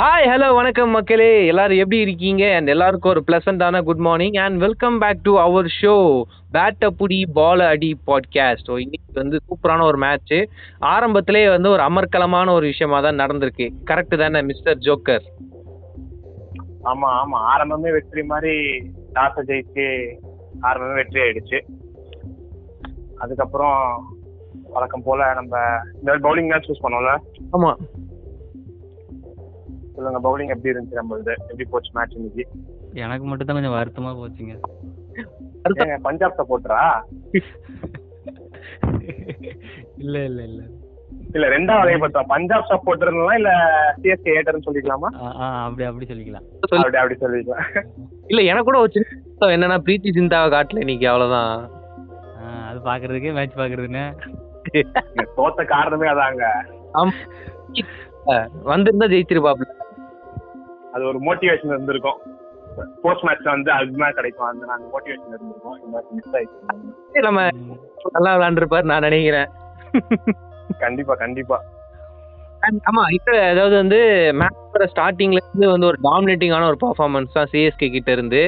Hi hello வணக்கம் மக்களே. எல்லாரும் எப்படி இருக்கீங்க? அண்ட் எல்லாருக்கும் ஒரு ப்ளசண்டான good morning and welcome back to our show bat அப்புடி பால் அடி பாட்காஸ்ட் ஸோ இன்னைக்கு வந்து சூப்பரான ஒரு மேட்ச்சு ஆரம்பத்திலே வந்து ஒரு அமர்க்கலமான ஒரு விஷயமா தான் நடந்திருக்கு. கரெக்டு தானே மிஸ்டர் ஜோக்கர் ஆமா ஆமா. ஆரம்பமே வெற்றி மாதிரி டாஸை ஜெயிச்சு ஆரம்பமே வெற்றி ஆயிடுச்சு. அதுக்கப்புறம் வழக்கம் போல நம்ம இந்த பவுலிங் தான் சூஸ் பண்ணோம்ல? ஆமாம் சொல்லுங்க பவுலிங் எப்படி இருந்துச்சு நம்மளுது? எப்படி போச்சு மேட்ச் இன்னைக்கு? எனக்கு மட்டும் தான் கொஞ்சம் வருத்தமா போச்சுங்க. ஏங்க பஞ்சாப் சப்போர்ட்டரா இல்ல இல்ல இல்ல. இல்ல ரெண்டாவது வகைப்பட்டோம் பஞ்சாப் சப்போர்ட்டர்னா இல்ல சிஎஸ்கே ஏட்டர்னு சொல்லிக்கலாமா? அப்படி அப்படி சொல்லிக்கலாம். அப்படி அப்படி சொல்லிக்கலாம். இல்லை எனக்கு கூட ஒரு சின்ன வருத்தம் என்னன்னா பிரீத்தி சிந்தாவை காட்டல இன்னைக்கு அவ்வளோதான் ஆ, அது பாக்குறதுக்கே மேட்ச் பாக்குறதுன்னு தோத்த காரணமே அதாங்க. வந்திருந்தா ஜெயிச்சிருப்பாப்ல. அது ஒரு மோட்டிவேஷன் இருந்திருக்கும். போஸ்ட் மேட்ச்ல வந்து அதுதான் கிடைக்கும். அந்த அந்த மோட்டிவேஷன் இருந்திருக்கும். இந்த மாதிரி மிஸ் ஆயிடுச்சு. நம்ம நல்லா விளாண்டுருப்பாரு நான் நினைக்கிறேன். கண்டிப்பா கண்டிப்பா. ஆமா இப்ப அதாவது வந்து மேட்சோட ஸ்டார்டிங்ல இருந்து வந்து ஒரு டாமினேட்டிங்கான ஒரு பர்ஃபார்மன்ஸ் தான் சிஎஸ்கே கிட்ட இருந்து.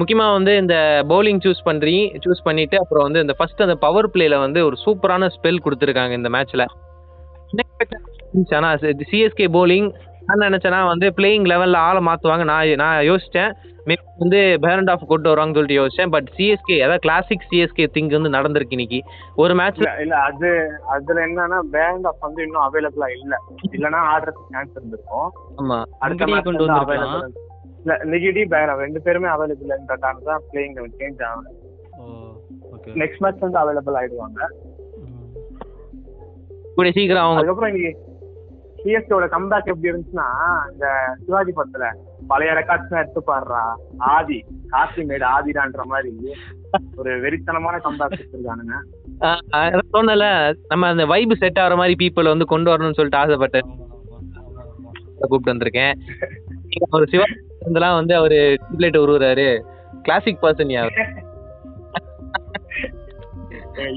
முக்கியமா வந்து இந்த பவுலிங் சூஸ் பண்றீ சூஸ் பண்ணிட்டு அப்புறம் வந்து இந்த ஃபர்ஸ்ட் அந்த பவர் பிளேல வந்து ஒரு சூப்பரான ஸ்பெல் கொடுத்துருக்காங்க இந்த மேட்ச்ல ஆனா சிஎஸ்கே பவுலிங் நான் நினைச்சேன்னா வந்து பிளேயிங் லெவல்ல ஆளை மாத்துவாங்க. நான் நான் யோசிச்சேன். Maybe வந்து பேரண்ட் ஆஃப் கொண்டு வருவாங்கன்னு சொல்லிட்டு யோசிச்சேன். பட் சிஎஸ்கே அதாவது கிளாசிக் சிஎஸ்கே திங்க் வந்து நடந்திருக்கு இன்னைக்கு. ஒரு மேட்ச்ல இல்ல இல்ல அது அதுல என்னன்னா பேண்ட் ஆஃப் வந்து இன்னும் அவைலபிளா இல்ல. இல்லனா ஆடுறதுக்கு சான்ஸ் இருந்திருக்கும். ஆமா. அடுத்த கொண்டு வந்திருக்கலாம். அவைலபிள் இல்ல நிகிடி பேரம் ரெண்டு பேருமே அவைலபிள்ன்றதால தான் பிளேயிங் சேஞ்ச் ஆகும் நெக்ஸ்ட் மேட்ச் வந்து அவைலபிள் ஆயிடுவாங்க. கூடிய சீக்கிரம் அவங்க அதுக்கப்புறம் இன்னைக்கு சிஎஸ்கேவோட கம்பேக் எப்படி இருந்துச்சுன்னா இந்த சிவாஜி படத்துல பழைய ரெக்கார்ட்ஸ் எடுத்து பாடுறா ஆதி காசி மேடு ஆதிடான்ற மாதிரி ஒரு வெறித்தனமான கம்பேக் கொடுத்துருக்கானுங்க. சொன்னல நம்ம அந்த வைப் செட் ஆகிற மாதிரி பீப்புள் வந்து கொண்டு வரணும்னு சொல்லிட்டு ஆசைப்பட்டேன் கூப்பிட்டு வந்திருக்கேன். ஒரு சிவா இருந்தெல்லாம் வந்து அவரு டிப்ளேட் உருவுறாரு. கிளாசிக் பர்சன் யார்?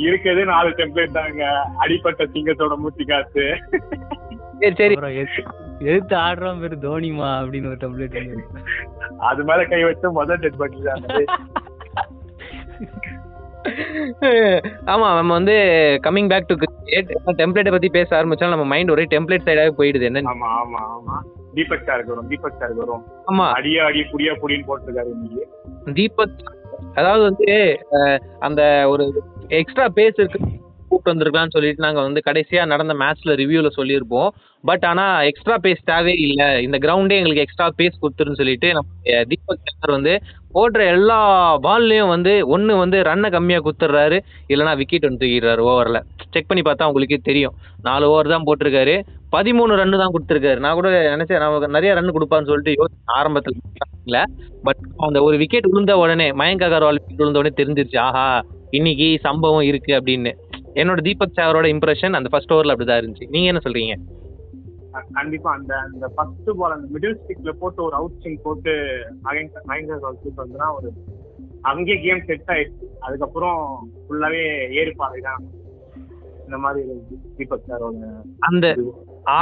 இருக்கிறது நாலு டெம்ப்ளேட் தாங்க. அடிப்பட்ட சிங்கத்தோட மூச்சு காத்து. சரி சரி. எதிர்த்து ஆடுறோம் பேரு தோனிமா அப்படின்னு ஒரு டெம்ப்ளேட் அது மேல கை வச்சு முதல் டெட் பண்ணிட்டாங்க ஆமா நம்ம வந்து கம்மிங் பேக் டு டெம்ப்ளேட்டை பத்தி பேச ஆரம்பிச்சாலும் நம்ம மைண்ட் ஒரே டெம்ப்ளேட் சைடாவே போயிடுது என்ன ஆமா ஆமா ஆமா. தீபக் சாருக்கு வரும் தீபக் சாருக்கு வரும். ஆமா. அடியா அடி புடியா புடின்னு போட்டிருக்காரு இன்னைக்கு. தீபக் அதாவது வந்து அந்த ஒரு எக்ஸ்ட்ரா பேஸ் இருக்கு. கூப்பிட்டு வந்திருக்கலாம்னு சொல்லிட்டு நாங்கள் வந்து கடைசியாக நடந்த மேட்ச்ல ரிவ்யூல சொல்லியிருப்போம். பட் ஆனால் எக்ஸ்ட்ரா பேஸ் தேவையே இல்லை. இந்த கிரவுண்டே எங்களுக்கு எக்ஸ்ட்ரா பேஸ் கொடுத்துருன்னு சொல்லிட்டு நம்ம தீபக் சங்கர் வந்து போடுற எல்லா பால்லையும் வந்து ஒன்று வந்து ரன்னை கம்மியாக குத்துறாரு இல்லைனா விக்கெட் வந்து தூக்கிடுறாரு ஓவரில் செக் பண்ணி பார்த்தா உங்களுக்கே தெரியும். நாலு ஓவர் தான் போட்டிருக்காரு. பதிமூணு ரன்னு தான் கொடுத்துருக்காரு. நான் கூட நினைச்சேன் நமக்கு நிறைய ரன் கொடுப்பான்னு சொல்லிட்டு ஆரம்பத்தில் ஆரம்பத்துல பட் அந்த ஒரு விக்கெட் விழுந்த உடனே மயங்க் அகர்வால் விக்கெட் விழுந்த உடனே தெரிஞ்சிருச்சு. ஆஹா இன்னைக்கு சம்பவம் இருக்கு அப்படின்னு. என்னோட தீபக் சாரோட இம்ப்ரெஷன் அந்த ஃபர்ஸ்ட் ஓவர்ல அப்படிதான் இருந்துச்சு. நீங்க என்ன சொல்றீங்க? கண்டிப்பா. அந்த அந்த ஃபர்ஸ்ட் பால் அந்த மிடில் ஸ்டிக்ல போட்டு ஒரு அவுட் ஸ்விங் போட்டு மகேந்திர சூப்பர் வந்துனா ஒரு அங்கேயே கேம் செட் ஆயிடுச்சு. அதுக்கப்புறம் ஃபுல்லாவே ஏறு பாதை தான் இந்த மாதிரி இருந்துச்சு தீபக் சாரோட அந்த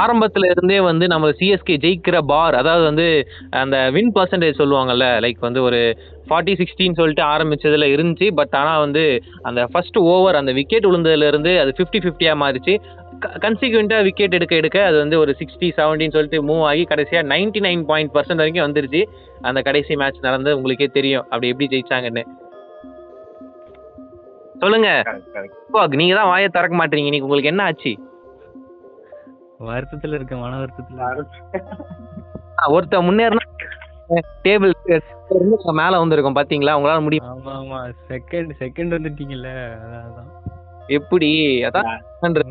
ஆரம்பத்துல இருந்தே வந்து நம்ம சிஎஸ்கே ஜெயிக்கிற பார் அதாவது வந்து அந்த வின் பர்சன்டேஜ் சொல்லுவாங்கல்ல லைக் வந்து ஒரு ஃபார்ட்டி சிக்ஸ்டின்னு சொல்லிட்டு ஆரம்பிச்சதுல இருந்துச்சு. பட் ஆனா வந்து அந்த ஃபர்ஸ்ட் ஓவர் அந்த விக்கெட் விழுந்ததுல இருந்து அது ஃபிஃப்டி ஃபிஃப்டியா மாறிச்சு. கன்சிக்வெண்டா விக்கெட் எடுக்க எடுக்க அது வந்து ஒரு சிக்ஸ்டி செவன்டின்னு சொல்லிட்டு மூவ் ஆகி கடைசியா நைன்டி நைன் பாயிண்ட் பர்சன்ட் வரைக்கும் வந்துருச்சு. அந்த கடைசி மேட்ச் நடந்து உங்களுக்கே தெரியும் அப்படி எப்படி ஜெயிச்சாங்கன்னு. சொல்லுங்க. நீங்க தான் வாயை திறக்க மாட்டீங்க. இன்னைக்கு உங்களுக்கு என்ன ஆச்சு? வருத்தத்துல இருக்க மன வருத்தத்துல ஆ, ஒருத்தன் முன்னேறினா டேபிள் மேல வந்திருக்கும் பாத்தீங்களா? உங்களால முடியும். ஆமா ஆமா. செகண்ட் செகண்ட் வந்துட்டீங்கல்ல அதான். எப்படி? அதான்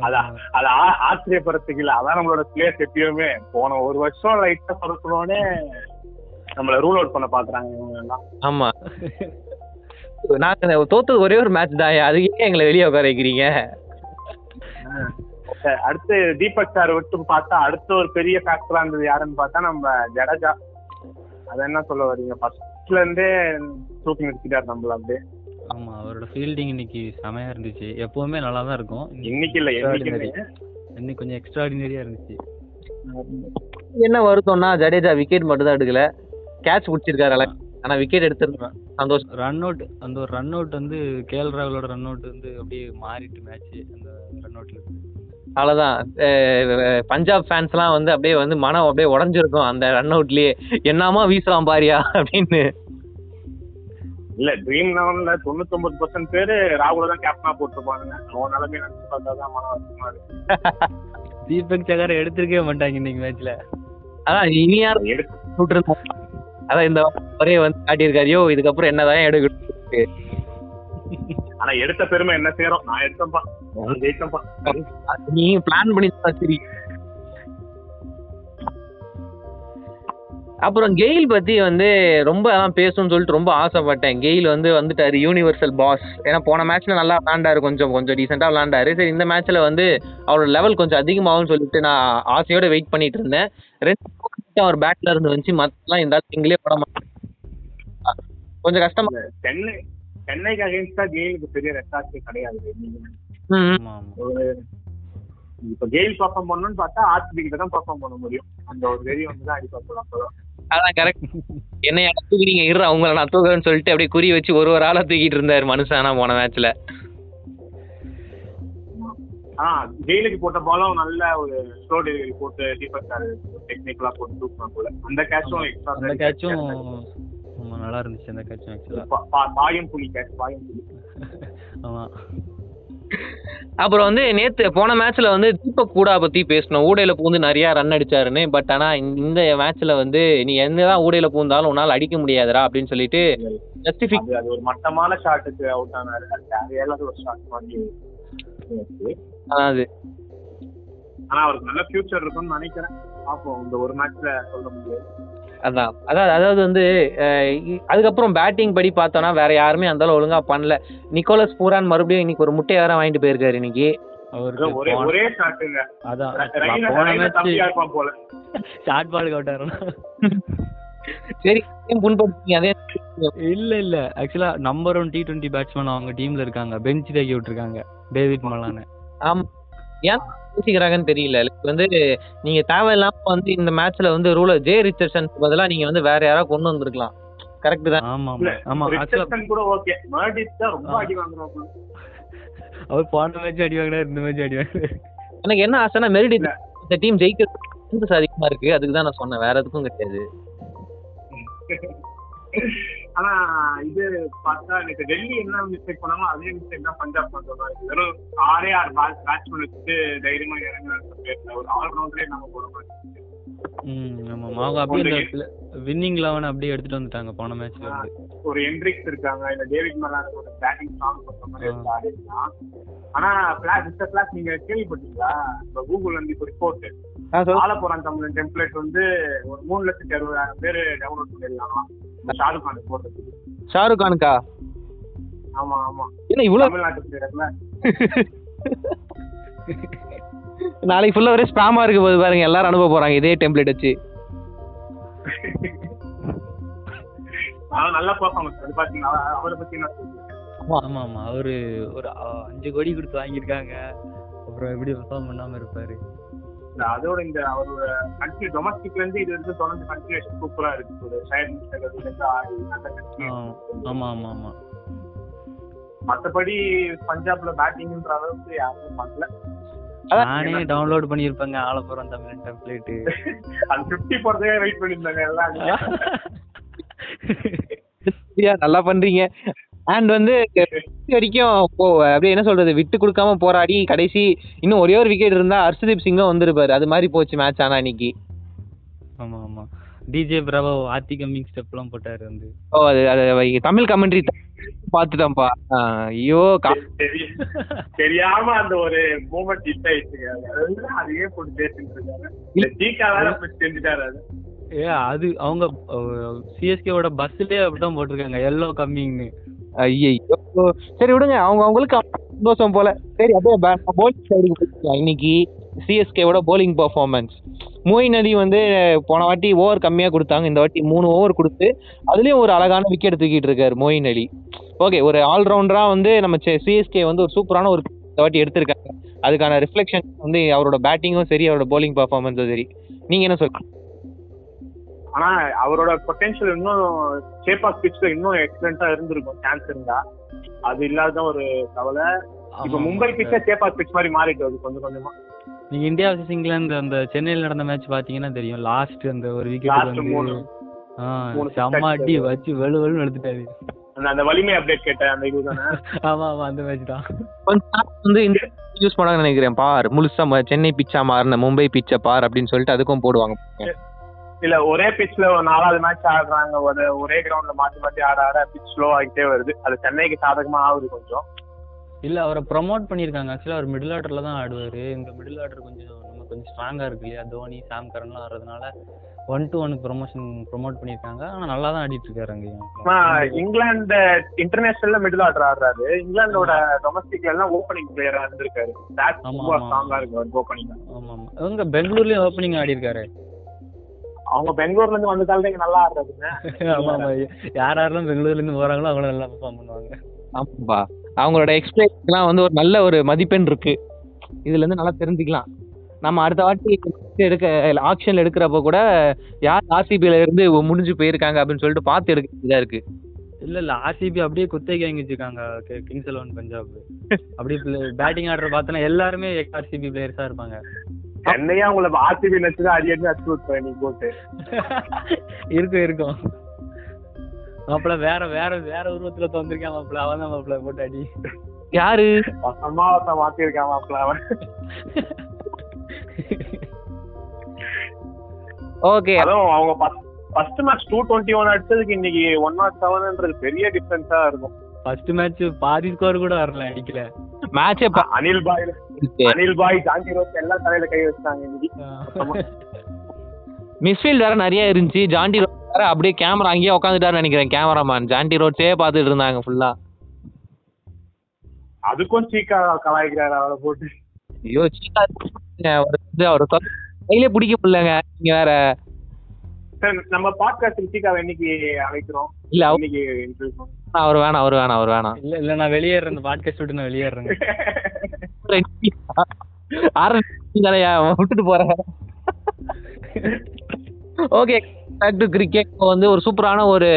அதான். அது ஆச்சரியப்படுறதுக்கு இல்ல அதான் நம்மளோட பிளேயர்ஸ் எப்பயுமே. போன ஒரு வருஷம் லைட்டா சொரக்கணும்னே நம்மள ரூல் அவுட் பண்ண பாக்குறாங்க இவங்க எல்லாம். ஆமா. நாங்க தோத்தது ஒரே ஒரு மேட்ச் தான் அது ஏன் எங்களை வெளியே உட்கார வைக்கிறீங்க? அடுத்து தீபக் சார் விட்டு பார்த்தா அடுத்த ஒரு பெரிய ஃபேக்டரா இருந்தது யாருன்னு பார்த்தா நம்ம ஜடேஜா. அது என்ன சொல்ல வரீங்க ஃபர்ஸ்ட்ல இருந்தே தூக்கி நிறுத்திட்டார் நம்மள அப்படியே. ஆமா அவரோட ஃபீல்டிங் இன்னைக்கு செமையா இருந்துச்சு. எப்பவுமே நல்லா தான் இருக்கும். இன்னைக்கு இல்ல என்னைக்கு Extraordinary. இன்னைக்கு கொஞ்சம் எக்ஸ்ட்ராடினரியா இருந்துச்சு. என்ன வருத்தம்னா ஜடேஜா விக்கெட் மட்டும் தான் எடுக்கல. கேட்ச் பிடிச்சிருக்காரு அழகா. ஆனா விக்கெட் எடுத்திருந்தா சந்தோஷம். ரன் அவுட் அந்த ஒரு ரன் அவுட் வந்து கேஎல் ராகுலோட ரன் அவுட் வந்து அப்படியே மாறிட்டு மேட்ச் அந்த ரன் அவுட்ல அவ்வளவுதான். அஹ் பஞ்சாப் ஃபேன்ஸ்லாம் வந்து அப்படியே வந்து மனம் அப்படியே உடஞ்சிருக்கும். அந்த ரன் அவுட்லயே என்னமா வீசலாம் பாரியா அப்படின்னு. இல்ல ட்ரீம் லெவன்ல தொண்ணூத்தொன்பது பர்சன்ட் பேரு ராகுல தான் கேப்டனா போட்டிருப்பாங்க அவன் நிலைமை நினைச்சு பார்த்தா தான் மன வருத்தமா இருக்கு. தீபக் சகார எடுத்திருக்கவே மாட்டாங்க இன்னைக்கு மேட்ச்ல அதான் இனி யாரும் எடுத்து அதான் இந்த ஒரே வந்து காட்டியிருக்காரு. யோ இதுக்கப்புறம் என்னதான் எடுக்கணும் ஆனா எடுத்த பெருமை என்ன சேரும்? நான் எடுத்தேன்ப்பா. நான் ஜெயித்தேன்ப்பா. நீ பிளான் பண்ணி சரி. அப்புறம் கெயில் பத்தி வந்து ரொம்ப அதான் பேசணும்னு சொல்லிட்டு ரொம்ப ஆசைப்பட்டேன். கெயில் வந்து வந்துட்டாரு யூனிவர்சல் பாஸ் ஏன்னா போன மேட்ச்ல நல்லா விளாண்டாரு கொஞ்சம் கொஞ்சம் டீசெண்டா விளாண்டாரு சரி இந்த மேட்ச்ல வந்து அவரோட லெவல் கொஞ்சம் அதிகமாகும்னு சொல்லிட்டு நான் ஆசையோட வெயிட் பண்ணிட்டு இருந்தேன். ரெண்டு அவர் பேட்ல இருந்து வந்துச்சு. மத்தெல்லாம் இந்த இங்கிலே போட மாட்டேன் கொஞ்சம் கஷ்டமா சென்னை சென்னைக்கு அகைன்ஸ்டா கெயிலுக்கு பெரிய ரெக்கார்ட்ஸ் கிடையாது. இப்ப கெயில் பர்ஃபார்ம் பண்ணணும்னு பார்த்தா ஆர்சிபி கிட்ட தான் பர்ஃபார்ம் பண்ண முடியும். அந்த ஒரு வெறி வந்து தான் அடிப்பா அப்பதான் அதான் கரெக்ட் என்னை தூக்கிட்டீங்க இரு அவங்கள நான் தூக்குறேன்னு சொல்லிட்டு அப்படியே குறி வச்சு ஒரு ஒரு ஆளா தூக்கிட்டு இருந்தாரு மனுஷனா போன மேட்ச்ல ஆ ஜெயிலுக்கு போட்ட பாலும் நல்ல ஒரு ஸ்லோ டெலிவரி போட்டு சார் டெக்னிக்கலா போட்டு தூக்கினா போல அந்த கேட்சும் எக்ஸ்ட்ரா அந்த கேட்சும் நல்லா இருந்துச்சு அந்த கேட்சும் ஆக்சுவலா பாயம் புலி கேட்ச் பாயம் புலி. ஆமா. அப்புறம் வந்து நேத்து போன மேட்ச்ல வந்து தீபக் கூடா பத்தி பேசணும் ஊடையில பூந்து நிறைய ரன் அடிச்சாருன்னு. பட் ஆனா இந்த- மேட்ச்ல வந்து நீ என்னதான் ஊடையில பூந்தாலும் உன்னால அடிக்க முடியாதுடா அப்படின்னு சொல்லிட்டு ஜஸ்டிஃபிக் ஒரு மட்டமான ஷாட்டுக்கு அவுட் ஆனாரு. அது. தேவையில்லாத ஒரு ஷாட் மாதிரி இருந்துச்சு. அது ஆனா அவருக்கு நல்ல ஃபியூச்சர் இருக்கும்னு நினைக்கிறேன். பார்ப்போம் இந்த ஒரு மேட்ச்ல சொல்ல முடியாது. அதான். அதாவது அதாவது வந்து அதுக்கப்புறம் பேட்டிங் படி பார்த்தோம்னா வேற யாருமே அந்த அளவு ஒழுங்கா பண்ணல. நிக்கோலஸ் பூரான் மறுபடியும் இன்னைக்கு ஒரு முட்டையை வேற வாங்கிட்டு போயிருக்காரு இன்னைக்கு. ஒரே ஒரே ஷாட்டுங்க அதான். போன மேட்ச் போல. ஆயிரும் சரி ஏன் புண்படுத்தீங்க அதே இல்ல இல்ல. ஆக்சுவலா number one T twenty batsman அவங்க டீம்ல இருக்காங்க. பெஞ்ச் தேக்கி விட்டுருக்காங்க. டேவிட் மலான்னு ஆமா. ஏன் யோசிக்கிறாங்கன்னு தெரியல. வந்து நீங்க தேவையில்லாம வந்து இந்த மேட்ச்ல வந்து ரூல ஜே ரிச்சர்சன் பதிலா நீங்க வந்து வேற யாராவது கொண்டு வந்திருக்கலாம். கரெக்ட் தான்? ஆமா ஆமா. ரிசப்ஷன் கூட ஓகே மர்டிஸ் தான் ரொம்ப. அடி வாங்குறாங்க அவர் போன மேட்ச் அடி வாங்கினாரு இந்த மேட்ச் அடி வாங்கினாரு எனக்கு என்ன ஆசைன்னா மெரிடி. இந்த டீம் ஜெயிக்கிறது அதிகமா இருக்கு. அதுக்கு தான் நான் சொன்னேன். வேற எதுக்கும் கிடையாது. ஆனா இது பார்த்தா எனக்கு டெல்லி என்ன மிஸ்டேக் பண்ணாலும் அதே மிஸ்டேக் தான் பஞ்சாப் பண்றதா இருக்கு. வெறும் ஆறே ஆறு பேட்ஸ்மேன் வச்சுட்டு தைரியமா இறங்குறாங்க ஒரு ஆல்ரவுண்டரே நம்ம போட மாட்டோம் ஆமா. அப்படியே வின்னிங் லெவன் அப்படியே எடுத்துட்டு வந்துட்டாங்க. போன மேட்ச்ல இருந்து. ஒரு என்ட்ரிக்ஸ் இருக்காங்க. இல்ல டேவிட் மலான் ஒரு பேட்டிங் ஸ்ட்ராங் பண்ற மாதிரி ஆடிருக்கலாம் ஆனா பிளாஸ் மிஸ்டர் பிளாஸ் நீங்க கேள்விப்பட்டீங்களா இப்ப கூகுள் வந்து இப்போ ரிப்போர்ட் ஆல போறான் தமிழன் டெம்ப்ளேட் வந்து ஒரு மூணு லட்சத்தி அறுபதாயிரம் பேர் டவுன்லோட் இந்த ஷாருக் கான் போடுறதுக்கு ஷாருக் கானுக்கா? ஆமா ஆமா. என்ன இவ்வளவு தமிழ்நாட்டு பிளேயர்ல நாளைக்கு ஃபுல்லா ஒரே ஸ்பாமா இருக்கு போது பாருங்க. எல்லாரும் அனுப்ப போறாங்க. இதே டெம்ப்ளேட் வச்சு. நல்ல ஆமா ஆமா அவரு ஒரு அஞ்சு கோடி கொடுத்து வாங்கியிருக்காங்க. அப்புறம் எப்படி பெர்ஃபார்ம் பண்ணாம இருப்பாரு? அதோட இந்த அவரோட கண்ட்ரி டொமஸ்டிக்ல இருந்து இது வரைக்கும் தொடர்ந்து கண்டினியூஷன் சூப்பரா இருக்கு. ஒரு ஷயர் மிஸ்டேக் இருந்து ஆடி நல்ல ஆ, continue. ஆமா ஆமா ஆமா. மத்தபடி பஞ்சாப்ல பேட்டிங்ன்ற அளவுக்கு யாருமே பண்ணல. நானே டவுன்லோட் பண்ணியிருப்பேங்க ஆலப்புறம் தமிழன் டெம்ப்ளேட் அது பிப்டி போறதே வெயிட் பண்ணிருந்தாங்க எல்லாம் நல்லா பண்றீங்க. அண்ட் வந்து வரைக்கும் போ அப்படியே என்ன சொல்றது விட்டு கொடுக்காம போராடி கடைசி இன்னும் ஒரே ஒரு விக்கெட் இருந்தா ஹர்ஷதீப் சிங்கும் வந்திருப்பாரு. அது மாதிரி போச்சு மேட்ச் ஆனா இன்னைக்கு. ஆமா ஆமா. டிஜே பிரபா ஆர்த்தி கம்மிங் ஸ்டெப்லாம் போட்டாரு வந்து. ஓ அது தமிழ் கமெண்ட்ரி பார்த்துட்டேன்ப்பா. ஆ, ஐயோ தெரியாம அந்த ஒரு மூமெண்ட் ஹிட் ஆயிடுச்சுங்க. அதையே போட்டு பேசிட்டு இருக்காங்க. இல்ல ஜீக்கா வேற செஞ்சுட்டாரு அது. ஏ அது அவங்க சிஎஸ்கேவோட பஸ்லயே அப்படிதான் போட்டிருக்காங்க. எல்லோ கம்மிங்னு ஐயையோ. சரி விடுங்க. அவங்க அவங்களுக்கு சந்தோஷம் போல. சரி அப்படியே போலிங் சைடுக்கு இன்னைக்கு சிஎஸ்கேவோட போலிங் பர்ஃபார்மன்ஸ் மோயின் அலி வந்து போன வாட்டி ஓவர் கம்மியாக கொடுத்தாங்க. இந்த வாட்டி மூணு ஓவர் கொடுத்து அதுலேயும் ஒரு அழகான விக்கெட் தூக்கிட்டு இருக்காரு மோயின் அலி ஓகே ஒரு ஆல்ரவுண்டராக வந்து நம்ம சிஎஸ்கே வந்து ஒரு சூப்பரான ஒரு இந்த வாட்டி எடுத்திருக்காங்க. அதுக்கான ரிஃப்ளெக்ஷன் வந்து அவரோட பேட்டிங்கும் சரி அவரோட போலிங் பர்ஃபார்மன்ஸும் சரி. நீங்கள் என்ன சொல்றீங்க? ஆனா அவரோட பொட்டன்ஷியல் இன்னும் ஷேப் ஆஃப் பிச்ல இன்னும் எக்ஸலண்டா இருந்திருக்கும். சான்ஸ் இருந்தா. அது இல்லாத ஒரு கவலை. இப்ப மும்பை. பிச்ச ஷேப் ஆஃப் பிச் மாதிரி மாறிட்டு வருது கொஞ்சம் கொஞ்சமா. நீங்க இந்தியா வர்சஸ் இங்கிலாந்து அந்த சென்னையில் நடந்த மேட்ச் பாத்தீங்கன்னா தெரியும். லாஸ்ட் அந்த ஒரு விக்கெட் Last வந்து ஆ, செம்ம அடி. வச்சு வெளு வெளுன்னு எடுத்துட்டாரு. அந்த வலிமை அப்டேட் கேட்ட அந்த ஆமா ஆமா அந்த மேட்ச் தான். கொஞ்ச நாள் வந்து இந்த யூஸ் பண்ணாங்கன்னு நினைக்கிறேன் பார். முழுசா சென்னை பிச்சா மாறின மும்பை பிச்சை பார் அப்படின்னு சொல்லிட்டு அதுக்கும் போடுவாங்க. இல்ல ஒரே பிச்ல ஒரு நாலாவது மேட்ச் ஆடுறாங்க. ஒரு ஒரே கிரவுண்ட்ல மாத்தி மாத்தி ஆட ஆட பிச் ஸ்லோ ஆகிட்டே வருது. அது சென்னைக்கு சாதகமா ஆகுது கொஞ்சம். இல்ல அவரை ப்ரமோட் பண்ணிருக்காங்க ஆக்சுவலா அவர் மிடில் ஆர்டர்ல தான் ஆடுவாரு. இந்த மிடில் ஆர்டர் கொஞ்சம் நம்ம கொஞ்சம் ஸ்ட்ராங்கா இருக்கு இல்லையா? தோனி சாம் கரன்லாம் ஆடுறதுனால ஒன் டு ஒனுக்கு ப்ரொமோஷன் ப்ரொமோட் பண்ணிருக்காங்க ஆனா நல்லா தான் ஆடிட்டு இருக்காரு அங்கேயும். இங்கிலாந்து இன்டர்நேஷனல்ல மிடில் ஆர்டர் ஆடுறாரு. இங்கிலாந்தோட டொமஸ்டிக்ல எல்லாம் ஓப்பனிங் பிளேயரா இருந்திருக்காரு. ஆமா. ஸ்ட்ராங்கா இருக்கு அவர் ஓப்பனிங் ஆமா ஆமா. இவங்க பெங்களூர்லயும் ஓப்பனிங் ஆடி இருக்காரு அவங்க பெங்களூர்ல இருந்து வந்ததால இங்க நல்லா ஆடுறதுங்க ஆமா ஆமா. யார் யாரெல்லாம் பெங்களூர்ல இருந்து போறாங்களோ அவங்களும் நல்லா பெர்ஃபார்ம் பண்ணுவாங்க. ஆமாப்பா. அவங்களோட எக்ஸ்பீரியன்ஸ்லாம் வந்து ஒரு நல்ல ஒரு மதிப்பெண் இருக்கு. இதுல இருந்து நல்லா தெரிஞ்சுக்கலாம். நம்ம அடுத்த வாட்டி எடுக்க ஆக்ஷன்ல எடுக்கிறப்ப கூட யார் ஆர்சிபில இருந்து முடிஞ்சு போயிருக்காங்க அப்படின்னு சொல்லிட்டு பார்த்து எடுக்க வேண்டியதா இருக்கு. இல்ல இல்ல ஆர்சிபி அப்படியே குத்தகை வாங்கி வச்சிருக்காங்க. Kings Eleven Punjab. அப்படியே பேட்டிங் ஆடுற பார்த்தோன்னா எல்லாருமே ஆர்சிபி பிளேயர்ஸா இருப்பாங்க. சென்னையா உங்களை ஆர்சிபி நச்சுதான் அடி அடி அடிச்சு விட்டுறேன் நீ போட்டு. இருக்கும் இருக்கும். மாப்பிள வேற வேற வேற உருவத்துல தந்திருக்கான் மாப்பிள அவன் தான் மாப்பிள போட்டு அடி யாரு? அம்மாவத்தை மாத்திருக்கான் மாப்பிள்ள அவன். ஓகே. அதுவும் அவங்க first match two twenty one அடிச்சதுக்கு இன்னைக்கு ஒன் நாட் செவன்ன்றது பெரிய டிஃபரன்ஸா இருக்கும். ஃபர்ஸ்ட் மேட்ச் பாதி ஸ்கோர் கூட வரல அடிக்கல. மேட்சே அனில் பாய் அனில் பாய் ஜாங்கி ரோஸ் எல்லாம் தலையில கை வச்சாங்க இன்னைக்கு. மிஸ்ஃபீல்ட் வேற நிறைய இருந்துச்சு. ஜாண்டி ரோட் வேற அப்படியே கேமரா அங்கேயே உட்காந்துட்டாருன்னு நினைக்கிறேன் கேமராமேன் ஜாண்டி ரோட்ஸே பார்த்துட்டு இருந்தாங்க ஃபுல்லா அதுக்கும் சீக்கா கலாய்க்கிறாரு அவரை போட்டு. ஐயோ சீக்கா இது அவர் கையிலே பிடிக்க முடியலங்க. நீங்க வேற. சரி நம்ம பாட்காஸ்ட் சீக்காவை என்னைக்கு அழைக்கிறோம். இல்ல அவர் இன்னைக்கு interview. அவர் வேணாம் அவர் வேணாம் அவர் வேணாம். இல்ல இல்ல நான் வெளியேறேன் இந்த பாட்காஸ்ட் விட்டு நான் வெளியேறேங்க ஆரம்பியா விட்டுட்டு போறேன். ஓகே. பேக் டு கிரிக்கெட் வந்து ஒரு சூப்பரான ஒரு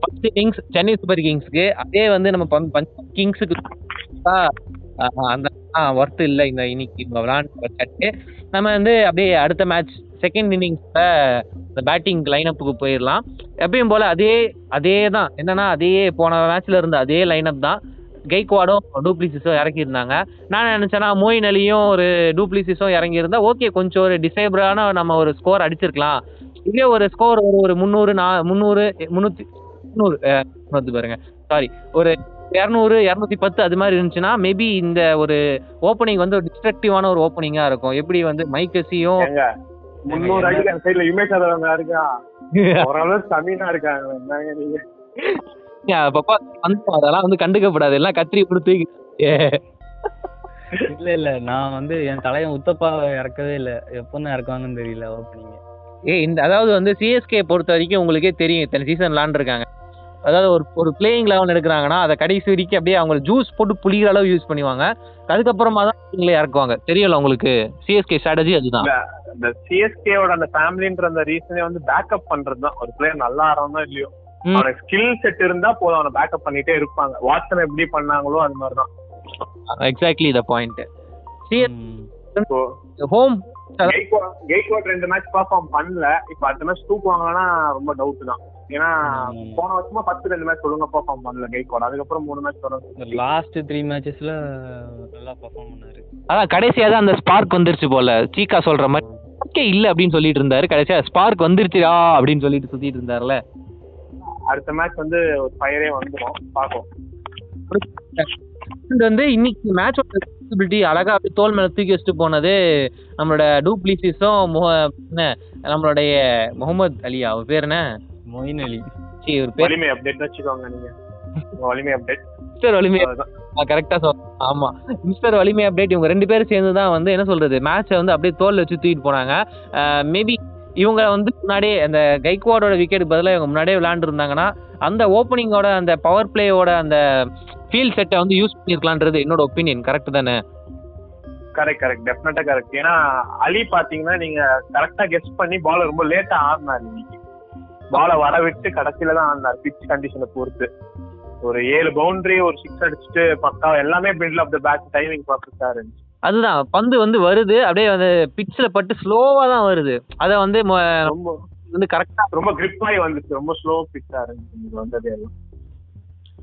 ஃபர்ஸ்ட் கிங்ஸ் சென்னை சூப்பர் கிங்ஸ்க்கு அதே வந்து நம்ம பஞ்சாப் கிங்ஸுக்கு அந்த ஒர்த்து இல்லை இந்த இன்னைக்கு விளாண்டு நம்ம வந்து அப்படியே அடுத்த மேட்ச் செகண்ட் இன்னிங்ஸில் இந்த பேட்டிங் லைனப்புக்கு போயிடலாம் எப்பயும் போல் அதே அதே தான். என்னன்னா அதே போன மேட்ச்சில் இருந்த அதே லைனப் தான். கெய்க்வாடும் டூப்ளிசிஸும் இறக்கியிருந்தாங்க. நான் நினச்சேன்னா மோயின் அலியும் ஒரு டூப்ளிசிஸும் இறங்கியிருந்தா ஓகே கொஞ்சம் ஒரு டிசைபிளான நம்ம ஒரு ஸ்கோர் அடிச்சிருக்கலாம். இதே ஒரு ஸ்கோர் ஒரு ஒரு முந்நூறு நா முந்நூறு முந்நூற்றி முந்நூறு முந்நூறு பாருங்க. சாரி ஒரு இரநூறு இரநூத்தி பத்து அது மாதிரி இருந்துச்சுன்னா மேபி இந்த ஒரு ஓப்பனிங் வந்து ஒரு டிஸ்ட்ரக்டிவான ஒரு ஓப்பனிங்காக இருக்கும். எப்படி வந்து மைக்கசியும் ஏங்க முன்னூறு அடிக்கு அந்த சைடுல இமேஜ் அதவங்க இருக்கா? ஓரளவு ஸ்டமினா இருக்காங்க. என்னங்க நீங்க? பாப்பா அந்த அதெல்லாம் வந்து கண்டுக்கப்படாது. எல்லாம் கத்திரி கொடுத்து இல்ல இல்ல. நான் வந்து என் தலையன் உத்தப்பா இறக்கவே இல்ல. எப்போ தான் இறக்குவாங்கன்னு தெரியல ஓப்பனிங் ஏ இந்த அதாவது வந்து சிஎஸ்கே பொறுத்த வரைக்கும் உங்களுக்கே தெரியும் இத்தனை சீசன் விளாண்டுருக்காங்க. அதாவது ஒரு ஒரு பிளேயிங் லெவல் எடுக்கிறாங்கன்னா அதை கடைசி வரைக்கும் அப்படியே அவங்க ஜூஸ் போட்டு புளிகிற அளவு யூஸ் பண்ணுவாங்க. அதுக்கப்புறமா தான் இவங்களே இறக்குவாங்க. தெரியல உங்களுக்கு? சிஎஸ்கே ஸ்ட்ராட்டஜி அதுதான். இந்த சிஎஸ்கேவோட அந்த ஃபேமிலின்ற அந்த ரீசனே வந்து பேக்கப் பண்றது தான் ஒரு பிளேயர் நல்லா ஆடுறோம் இல்லையோ. அவனுக்கு ஸ்கில் செட் இருந்தா போதும் அவனை பேக்கப் பண்ணிட்டே இருப்பாங்க. வாட்சன் எப்படி பண்ணாங்களோ அது மாதிரிதான். Exactly the point CS home Gaikwad ரெண்டு மேட்ச் பர்ஃபார்ம் பண்ணல. இப்ப அடுத்த மேட்ச் தூக்குவாங்கன்னா ரொம்ப டவுட் தான். ஏன்னா. போன வருஷமா ஃபர்ஸ்ட் ரெண்டு மேட்ச் ஒழுங்கா பர்ஃபார்ம் பண்ணல கெய்க்வாட் அதுக்கப்புறம் மூணு மேட்ச் தொடர்ந்து லாஸ்ட் த்ரீ மேட்சஸ்ல நல்லா பெர்ஃபார்ம் பண்ணாரு. அதான் கடைசியா தான் அந்த ஸ்பார்க் வந்துருச்சு போல. சீக்கா சொல்ற மாதிரி ஓகே இல்ல அப்படின்னு சொல்லிட்டு இருந்தாரு. கடைசியா ஸ்பார்க் வந்துருச்சுடா அப்படின்னு சொல்லிட்டு சுத்திட்டு இருந்தாருல. அடுத்த மேட்ச் வந்து ஒரு ஃபயரே வந்துடும் பார்ப்போம். வந்து இன்னைக்கு மேட்சோட ரெஸ்பான்சிபிலிட்டி அழகா அப்படியே தோல் மேல தூக்கி வச்சுட்டு போனது நம்மளோட டூப்ளிசிஸும் என்ன நம்மளுடைய முகமது அலியா அவர் பேர் என்ன? மொயின் அலி. சீ, ஒரு பேர் வலிமை அப்டேட் வச்சுக்கோங்க நீங்க. உங்க வலிமை அப்டேட் மிஸ்டர் வலிமை அதுதான் கரெக்டா சொல் ஆமா. மிஸ்டர் வலிமை அப்டேட் இவங்க ரெண்டு பேரும் சேர்ந்து தான் வந்து என்ன சொல்றது மேட்சை வந்து அப்படியே தோல்ல வச்சு தூக்கிட்டு போனாங்க. மேபி இவங்க வந்து முன்னாடியே அந்த கைக்வாடோட விக்கெட் பதிலாக இவங்க முன்னாடியே விளையாண்டு இருந்தாங்கன்னா அந்த ஓப்பனிங்கோட அந்த பவர் பிளேயோட அந்த ஃபீல் செட்டை வந்து யூஸ் பண்ணிருக்கலான்றது என்னோட ஒப்பீனியன் கரெக்ட் தானே? கரெக்ட் கரெக்ட் டெஃபினட்டா கரெக்ட் ஏன்னா அலி பாத்தீங்கன்னா நீங்க கரெக்டா கெஸ் பண்ணி பால் ரொம்ப லேட்டா ஆடினாரு இன்னைக்கு. பாலை வர விட்டு கடைசியில தான் அந்த பிச் கண்டிஷனை பொறுத்து. ஒரு ஏழு பவுண்டரி ஒரு சிக்ஸ் அடிச்சுட்டு பக்கா எல்லாமே build of the bat timing பர்ஃபெக்டா இருந்துச்சு. அதுதான் பந்து வந்து வருது அப்படியே வந்து பிச்சில் பட்டு ஸ்லோவா தான் வருது. அதை வந்து ரொம்ப வந்து கரெக்டா ரொம்ப grip ஆகி வந்துச்சு ரொம்ப ஸ்லோ பிச்சா இருந்துச்சு வந்தது எல்லாம்.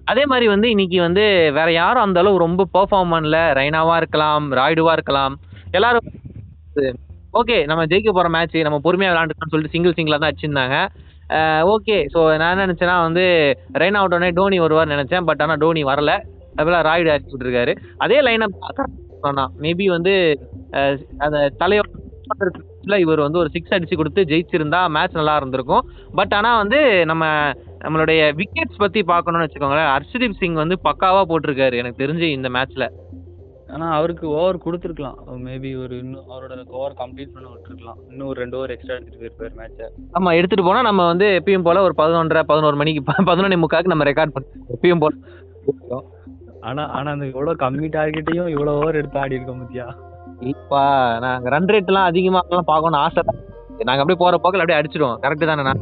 அதே மாதிரி வந்து இன்னைக்கு வந்து வேற யாரும் அந்த அளவு ரொம்ப பெர்ஃபார்ம் பண்ணல. ரெய்னாவா இருக்கலாம் ராய்டுவா இருக்கலாம். எல்லாரும் ஓகே நம்ம ஜெயிக்க போற மேட்ச் நம்ம பொறுமையா விளையாண்டுக்கலாம்னு சொல்லிட்டு சிங்கிள் சிங்கிளா தான் அடிச்சிருந்தாங்க ஓகே ஸோ நான் என்ன நினச்சேன்னா வந்து ரெய்னா அவுட் உடனே டோனி வருவார்னு நினச்சேன் பட் ஆனால் டோனி வரல. அதுபோல் ராய்டு அடிச்சு விட்டுருக்காரு. அதே லைனப் மேபி வந்து அந்த தலையோட இவர் வந்து ஒரு சிக்ஸ் அடிச்சு கொடுத்து ஜெயிச்சிருந்தா மேட்ச் நல்லா இருந்திருக்கும். பட் ஆனால் வந்து நம்ம நம்மளுடைய விக்கெட்ஸ் பத்தி பார்க்கணும்னு வச்சுக்கோங்களேன். ஹர்ஷதீப் சிங் வந்து பக்காவா போட்டிருக்காரு. எனக்கு தெரிஞ்சு இந்த மேட்ச்ல ஆனா அவருக்கு ஓவர் கொடுத்துருக்கலாம். மேபி ஒரு இன்னும் அவரோட ஓவர் கம்ப்ளீட் பண்ண விட்டுருக்கலாம். இன்னும் ஒரு ரெண்டு ஓவர் எக்ஸ்ட்ரா எடுத்துட்டு போயிருப்பாரு மேட்சை நம்ம எடுத்துட்டு போனா நம்ம வந்து எப்பயும் போல ஒரு பதினொன்றரை பதினோரு மணிக்கு பதினொன்னே முக்காக்கு நம்ம ரெக்கார்ட் பண்ணுவோம் எப்பயும் போல. ஆனா ஆனா அந்த இவ்வளவு கம்மி டார்கெட்டையும் இவ்வளவு ஓவர் எடுத்து ஆடி இருக்கோம் பத்தியா? இப்பா நாங்க ரன் ரேட் எல்லாம் அதிகமாக பார்க்கணும்னு ஆசை. நாங்க அப்படியே போற போக்கில் அப்படியே அடிச்சிடுவோம். கரெக்ட் தானே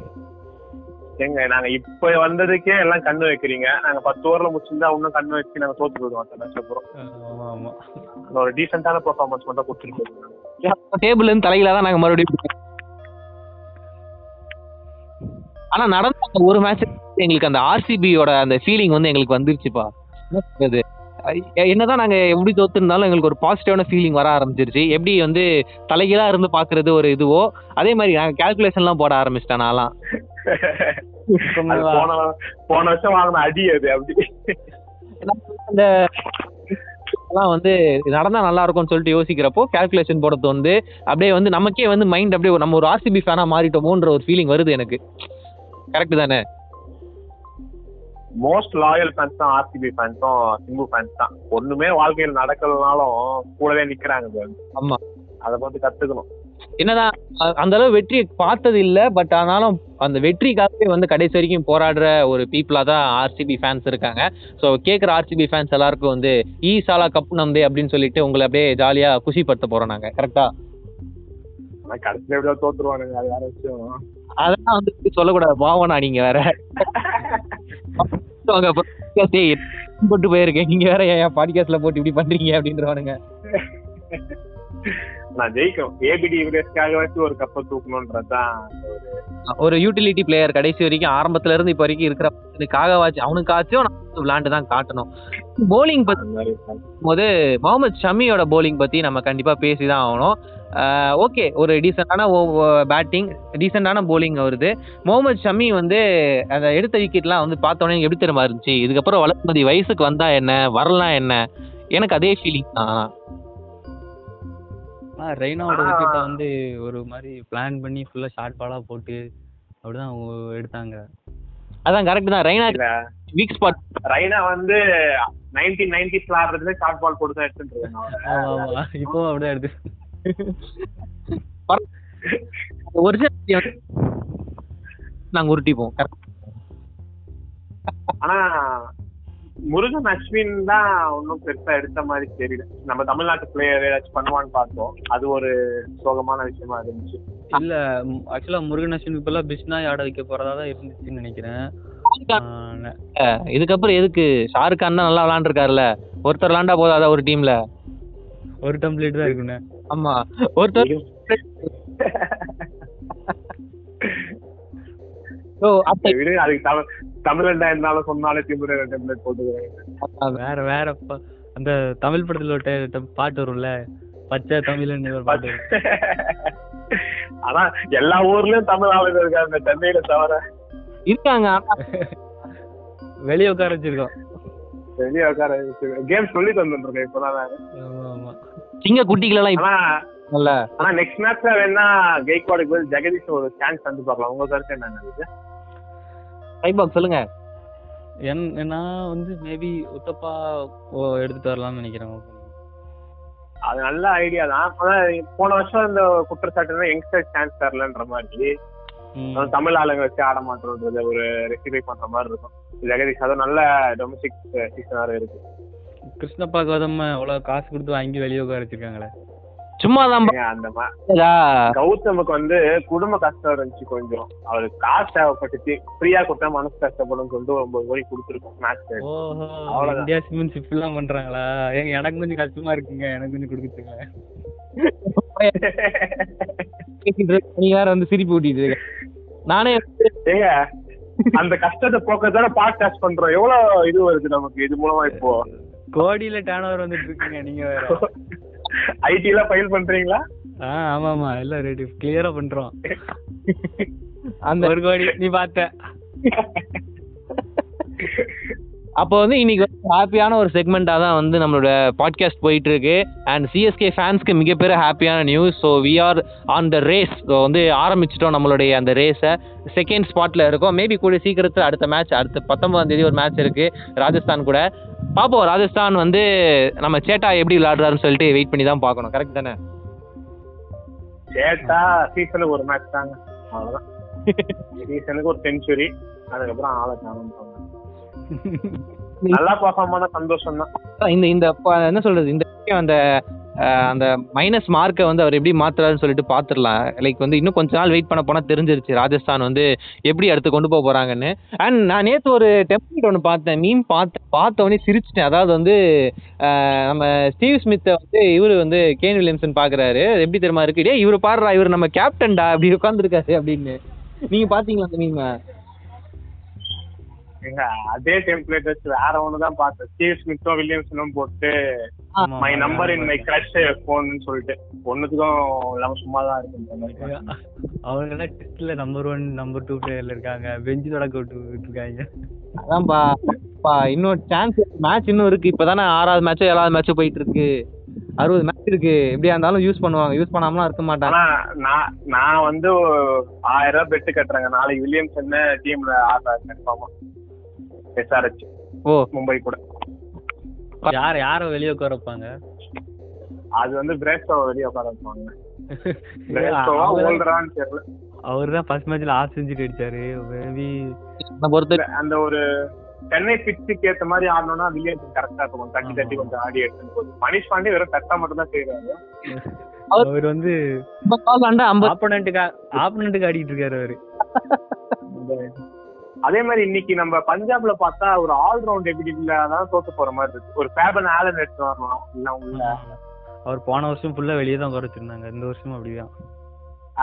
ஏங்க நாங்க இப்ப வந்ததுக்கே எல்லாம் கண்ணு வைக்கிறீங்க. நாங்க பத்து ஓவர்ல முடிச்சிருந்தா இன்னும் கண்ணு வச்சு நாங்க தோத்து போயிடுவோம் அந்த மேட்ச் அப்புறம் ஆமா ஆமா. அந்த ஒரு டீசென்டான பெர்ஃபார்மன்ஸ் மட்டும் போயிருவோம் டேபிள் இருந்து தலையில தான் நாங்க மறுபடியும் ஆனா நடந்த ஒரு மேட்ச் எங்களுக்கு அந்த ஆர்சிபியோட அந்த ஃபீலிங் வந்து எங்களுக்கு வந்துருச்சுப்பா. என்ன சொல்றது? என்னதான் நாங்க எப்படி தோத்துருந்தாலும் எங்களுக்கு ஒரு பாசிட்டிவான ஃபீலிங் வர ஆரம்பிச்சிருச்சு. எப்படி வந்து தலைகீழா இருந்து பாக்குறது ஒரு இதுவோ அதே மாதிரி நாங்க கால்குலேஷன்லாம் போட ஆரம்பிச்சிட்டேன் நான்லாம். போன வருஷம் வாங்கின அடி அது அப்படி. அந்த எல்லாம் வந்து நடந்தா நல்லா இருக்கும்னு சொல்லிட்டு யோசிக்கிறப்போ கால்குலேஷன் போட தோணுது அப்படியே வந்து நமக்கே வந்து மைண்ட் அப்படியே நம்ம ஒரு ஆர்சிபி ஃபேனா மாறிட்டோமோன்ற ஒரு ஃபீலிங் வருது எனக்கு. கரெக்ட் தானே? மோஸ்ட் லாயல் ஃபேன்ஸ் தான் ஆர்சிபி ஃபேன்ஸும் சிம்பு ஃபேன்ஸ் தான். ஒண்ணுமே வாழ்க்கையில் நடக்கலனாலும் கூடவே நிக்கிறாங்க. ஆமா. அதை பார்த்து கத்துக்கணும். என்னதான் அந்த அளவு வெற்றி பார்த்தது இல்ல பட் ஆனாலும் அந்த வெற்றிக்காகவே வந்து கடைசி வரைக்கும் போராடுற ஒரு பீப்புளா தான் ஆர்சிபி ஃபேன்ஸ் இருக்காங்க. ஸோ கேட்குற ஆர்சிபி ஃபேன்ஸ் எல்லாருக்கும் வந்து ஈ சாலா கப் நம்பே அப்படின்னு சொல்லிட்டு உங்களை அப்படியே ஜாலியா குஷிப்படுத்த போறோம் நாங்க. கரெக்டா கடைசியில எப்படியோ தோத்துருவானுங்க அது வேற விஷயம். அதெல்லாம் வந்து இப்படி சொல்லக்கூடாது. பாவனா நீங்க வேற. அவங்க போட்டு போயிருக்கேன். நீங்க வேற ஏன் பாட்காஸ்ட்ல போட்டு இப்படி பண்றீங்க அப்படின்றவானுங்க. நான் ஜெயிக்கணும் ஏபிடி விரேஸ்க்காக வச்சு ஒரு கப்பை தூக்கணும்ன்றதுதான் ஒரு யூட்டிலிட்டி பிளேயர் கடைசி வரைக்கும் ஆரம்பத்துல இருந்து இப்ப வரைக்கும் இருக்கிற வாச்சு அவனுக்காச்சும் நம்ம விளையாண்டு தான் காட்டணும். போலிங் பத்தி போது முகமது ஷமியோட போலிங் பத்தி நம்ம கண்டிப்பா பேசி தான் ஆகணும் ஓகே ஒரு டீசெண்டான பேட்டிங் டீசெண்டான போலிங் வருது. முகமது ஷமி வந்து அந்த எடுத்த விக்கெட்லாம் வந்து பார்த்தோன்னே எப்படி தெரியுமா இருந்துச்சு? இதுக்கப்புறம் வளர்மதி வயசுக்கு வந்தா என்ன? வரலாம் என்ன? எனக்கு அதே ஃபீலிங் தான். ஆனா ரெய்னாவோட விக்கெட்டை வந்து ஒரு மாதிரி பிளான் பண்ணி ஃபுல்லா ஷார்ட் பாலா போட்டு அப்படிதான் எடுத்தாங்க. அதான் கரெக்ட் தான். ரெய்னா வீக் ஸ்பாட் ரைனா வந்து நைன்டீன் நைன்டிஸ்ல ஆடுறதுல ஷார்ட் பால் போட்டு தான் எடுத்துட்டு இப்பவும் அப்படிதான் எடுத்து ஒரிஜினல் நாங்க உருட்டிப்போம். ஆனா முருகன் அஸ்வின் தான் ஒன்றும் பெருசா எடுத்த மாதிரி தெரியல. நம்ம தமிழ்நாட்டு பிளேயர் ஏதாச்சும் பண்ணுவான்னு பார்த்தோம். அது ஒரு சோகமான விஷயமா இருந்துச்சு. இல்ல ஆக்சுவலா முருகன் அஸ்வின் இப்பெல்லாம் பிஸ்னாய் ஆட வைக்க போறதா தான் இருந்துச்சுன்னு நினைக்கிறேன். இதுக்கப்புறம் எதுக்கு? ஷாருக் கான் தான் நல்லா விளாண்டுருக்காருல்ல. ஒருத்தர் விளாண்டா போதாதா ஒரு டீம்ல ஒரு டெம்ப்ளேட் தான் இருக்குண்ணே. ஆமா. ஒருத்தர் ஓ அப்ப விடு அதுக்கு தமிழண்டா இருந்தாலும் சொன்னாலே திமுறை டெம்ப்ளேட் போட்டுக்கிறேன் வேற வேற அந்த தமிழ் படத்துல ஒரு பாட்டு வரும்ல? பச்சை தமிழ்னு பாட்டு. ஆனா எல்லா ஊர்லயும் தமிழ் ஆளுங்க இருக்காங்க சென்னையில தவிர. இருக்காங்க வெளிய உட்கார வச்சிருக்கோம். வெளியே உட்கார கேம் சொல்லி தந்துருக்கேன் இப்பதான் சிங்க குட்டிகளெல்லாம் ஆனா நெக்ஸ்ட் மேட்ச்ல வேணா கெய்க்வாடுக்கு பதில் ஜெகதீஷ் ஒரு சான்ஸ் தந்து பார்க்கலாம். உங்க கருத்து என்ன டைபாக் சொல்லுங்க. என் நான் வந்து மேபி உத்தப்பா ஓ எடுத்துட்டு வரலாம்னு நினைக்கிறேன். அது நல்ல ஐடியா தான். போன வருஷம் இந்த குற்றச்சாட்டு யங்ஸ்டர் சான்ஸ் தரலன்ற மாதிரி. தமிழ் ஆளுங்க வச்சு ஆட மாட்டோன்றது ஒரு ரெக்டிஃபை பண்ற மாதிரி இருக்கும். ஜெகதீஷ் அதுவும் நல்ல டொமஸ்டிக் சீசனாக இருக்கு. கிருஷ்ணப்பா கௌதம் அவ்வளவு காசு கொடுத்து வாங்கி வெளிய உட்கார வச்சிருக்காங்களே. சும்மா தான் அந்த கௌதமுக்கு வந்து குடும்ப கஷ்டம் இருந்துச்சு கொஞ்சம். அவருக்கு காசு தேவைப்பட்டுச்சு. ஃப்ரீயா கொடுத்தா மனசு கஷ்டப்படும் சொல்லிட்டு ஒரு ஒன்பது கோடி கொடுத்துருக்கோம் மேட்ச். இந்தியா சிமெண்ட்ஷிப் எல்லாம் பண்றாங்களா? ஏங்க எனக்கு கொஞ்சம் கஷ்டமா இருக்குங்க. எனக்கு கொஞ்சம் கொடுக்குறீங்க நீ வேற வந்து சிரிப்பு ஊட்டிட்டு இருக்க. நானே ஏங்க அந்த கஷ்டத்தை போக்கத்தான பாட்காஸ்ட் பண்றோம். எவ்வளவு இது வருது நமக்கு? இது மூலமா இப்போ? கோடியில டேர்ன் ஓவர் வந்துட்டு இருக்குங்க நீங்க வேற. ஐடி எல்லாம் ஃபைல் பண்றீங்களா? ஆ ஆமா ஆமா. எல்லாம் ரெடி கிளியரா பண்றோம். அந்த ஒரு கோடி நீ பார்த்த. அப்போ வந்து இன்னைக்கு வந்து ஹாப்பியான ஒரு செக்மெண்ட்டாக தான் வந்து நம்மளோட பாட்காஸ்ட் போயிட்டு இருக்கு அண்ட் சிஎஸ்கே ஃபேன்ஸ்க்கு மிகப்பெரிய ஹாப்பியான news so we are on the race so வந்து ஆரம்பிச்சிட்டோம் நம்மளுடைய அந்த ரேஸை செகண்ட் ஸ்பாட்டில் இருக்கோம். மேபி கூட சீக்கிரத்தில் அடுத்த மேட்ச் அடுத்த பத்தொன்பதாம் தேதி ஒரு மேட்ச் இருக்கு. ராஜஸ்தான் கூட. பார்ப்போம் ராஜஸ்தான் வந்து நம்ம சேட்டா எப்படி விளையாடுறாருன்னு சொல்லிட்டு வெயிட் பண்ணி தான் பார்க்கணும். கரெக்ட் தானே? சேட்டா சீசனுக்கு ஒரு மேட்ச் தாங்க. அவ்வளோதான் சீசனுக்கு ஒரு செஞ்சுரி அதுக்கப்புறம் ஆளை காணும் நல்லா பர்ஃபார்ம் பண்ண சந்தோஷம் தான் இந்த இந்த என்ன சொல்றது இந்த அந்த அந்த மைனஸ் மார்க்கை வந்து அவர் எப்படி மாத்துறாருன்னு சொல்லிட்டு பார்த்துடலாம் லைக் வந்து இன்னும் கொஞ்ச நாள் வெயிட் பண்ண போனால் தெரிஞ்சிருச்சு ராஜஸ்தான் வந்து எப்படி அடுத்து கொண்டு போக போறாங்கன்னு. அண்ட் நான் நேற்று ஒரு டெம்ப்ளேட் ஒன்று பார்த்தேன் மீன் பார்த்தேன் பார்த்தவொடனே சிரிச்சிட்டேன். அதாவது வந்து நம்ம ஸ்டீவ் ஸ்மித்தை வந்து இவர் வந்து கேன் வில்லியம்சன் பார்க்குறாரு எப்படி தெரியுமா இருக்கு? டே இவர் பாடுறா இவர் நம்ம கேப்டன்டா அப்படி உட்காந்துருக்காரு அப்படின்னு. நீங்க பாத்தீங்களா அந்த மீன் எங்க அதே டெம்ப்ளேட் வச்சு வேற ஒண்ணுதான் பார்த்தேன். ஸ்டீவ் ஸ்மித்தும் வில்லியம்சனும் போட்டு my number in. My crush போன்னு சொல்லிட்டு. ஒண்ணுத்துக்கும் இல்லாம சும்மா தான் இருக்கு அவங்க எல்லாம் டெஸ்ட்ல நம்பர் ஒன் நம்பர் டூ பிளேயர்ல இருக்காங்க. பெஞ்சு தொடக்க விட்டு இருக்காங்க. அதான்ப்பா. பா இன்னும் சான்ஸ் மேட்ச் இன்னும் இருக்கு. இப்பதானே ஆறாவது மேட்சோ ஏழாவது மேட்சோ போயிட்டு இருக்கு அறுபது மேட்ச் இருக்கு. எப்படியா இருந்தாலும் யூஸ் பண்ணுவாங்க. யூஸ் பண்ணாமலாம் இருக்க மாட்டாங்க. நான் நான் வந்து ஆயிரம் ரூபாய் பெட்டு கட்டுறேங்க. நாளைக்கு வில்லியம்சன் டீம்ல ஆடுறாரு கன்ஃபார்மா எஸ்ஆர்ஹெச் ஓ. மும்பை கூட. யார யார வெளியே உட்கார வைப்பாங்க? அது வந்து பிரேஸ்டோ வெளியே உட்கார வைப்பாங்க. பிரேஸ்டோவா அவர்தான் ஓல்டரான்னு தெரியல. அவர் தான் ஃபர்ஸ்ட் மேட்ச்ல ஆஃப் செஞ்சுரி அடிச்சாரு. மேபி அந்த ஒரு சென்னை பிச்சுக்கு ஏத்த மாதிரி ஆடணும்னா வில்லியம்சன் கரெக்டா இருக்கும் தட்டி தட்டி கொஞ்சம் ஆடி போகுது மணிஷ் பாண்டே வெறும் தட்டா மட்டும் தான் செய்யறாரு அவர் வந்து ஆப்போனண்ட்டுக்கு ஆடிட்டு இருக்காரு அவரு. அதே மாதிரி இன்னைக்கு நம்ம பஞ்சாப்ல பார்த்தா ஒரு ஆல்ரவுண்ட் எபிலிட்டில தான் தோத்து போற மாதிரி இருக்கு. ஒரு ஃபேபன் ஆலன் எடுத்து வரலாம். இல்ல உள்ள. அவர் போன வருஷம் ஃபுல்லா வெளியே தான் உட்கார வச்சிருந்தாங்க. இந்த வருஷமும் அப்படிதான்.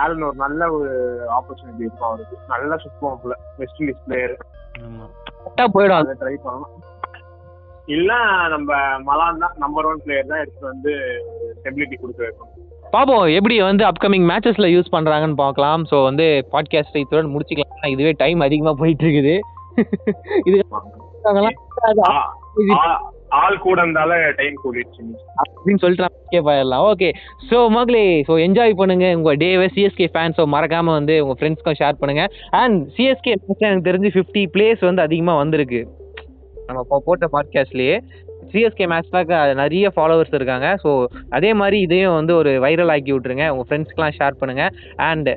ஆலன் ஒரு நல்ல ஒரு ஆப்பர்ச்சுனிட்டி இருக்கும் அவருக்கு. நல்லா சுத்தம் போல. வெஸ்ட் இண்டீஸ் பிளேயர் ஆமா. கரெக்டா போயிடும் அதை. ட்ரை பண்ணலாம். இல்ல நம்ம மலான் தான் நம்பர் ஒன் பிளேயர் தான் எடுத்து வந்து ஸ்டெபிலிட்டி கொடுக்க வைக்கணும். பாப்போம் எப்படி வந்து அப்கமிங் மேட்சஸ்ல யூஸ் பண்றாங்கன்னு பார்க்கலாம் ஸோ வந்து பாட்காஸ்ட் இத்துடன் முடிச்சுக்கலாம். இதுவே டைம் அதிகமா போயிட்டு இருக்குது இது ஆள் கூட இருந்தால டைம் கூடிடுச்சு. அப்படின்னு சொல்லிட்டு ஆயிடலாம் ஓகே ஸோ மகளே ஸோ என்ஜாய் பண்ணுங்க. உங்க டேவை சிஎஸ்கே ஃபேன் ஸோ மறக்காம வந்து உங்க ஃப்ரெண்ட்ஸ்க்கும் ஷேர் பண்ணுங்க. அண்ட் சிஎஸ்கே எனக்கு தெரிஞ்சு ஃபிஃப்டி பிளேஸ் வந்து அதிகமா வந்திருக்கு. நம்ம போட்ட பாட்காஸ்ட்லயே சிஎஸ்கே மேட்ச் பேக் நிறைய ஃபாலோவர்ஸ் இருக்காங்க. ஸோ அதே மாதிரி இதையும் வந்து ஒரு வைரல் ஆக்கி விட்ருங்க உங்கள் ஃப்ரெண்ட்ஸ்க்கெலாம் ஷேர் பண்ணுங்க. அண்ட்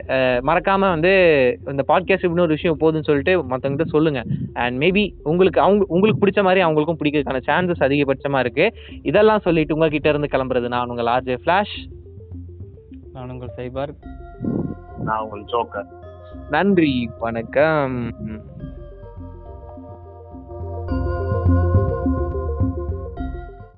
மறக்காமல் வந்து இந்த பாட்காஸ்ட் இப்படின்னு ஒரு விஷயம் போகுதுன்னு சொல்லிட்டு மற்றவங்கிட்ட சொல்லுங்கள் அண்ட் மேபி உங்களுக்கு அவங்க உங்களுக்கு பிடிச்ச மாதிரி அவங்களுக்கும் பிடிக்கிறதுக்கான சான்சஸ் அதிகபட்சமாக இருக்குது இதெல்லாம் சொல்லிட்டு உங்ககிட்ட இருந்து கிளம்புறது நான் உங்கள் ஆர்ஜே ஃப்ளாஷ் நான் உங்கள் சைபார். நான் உங்களுக்கு ஜோக்கர். நன்றி வணக்கம்.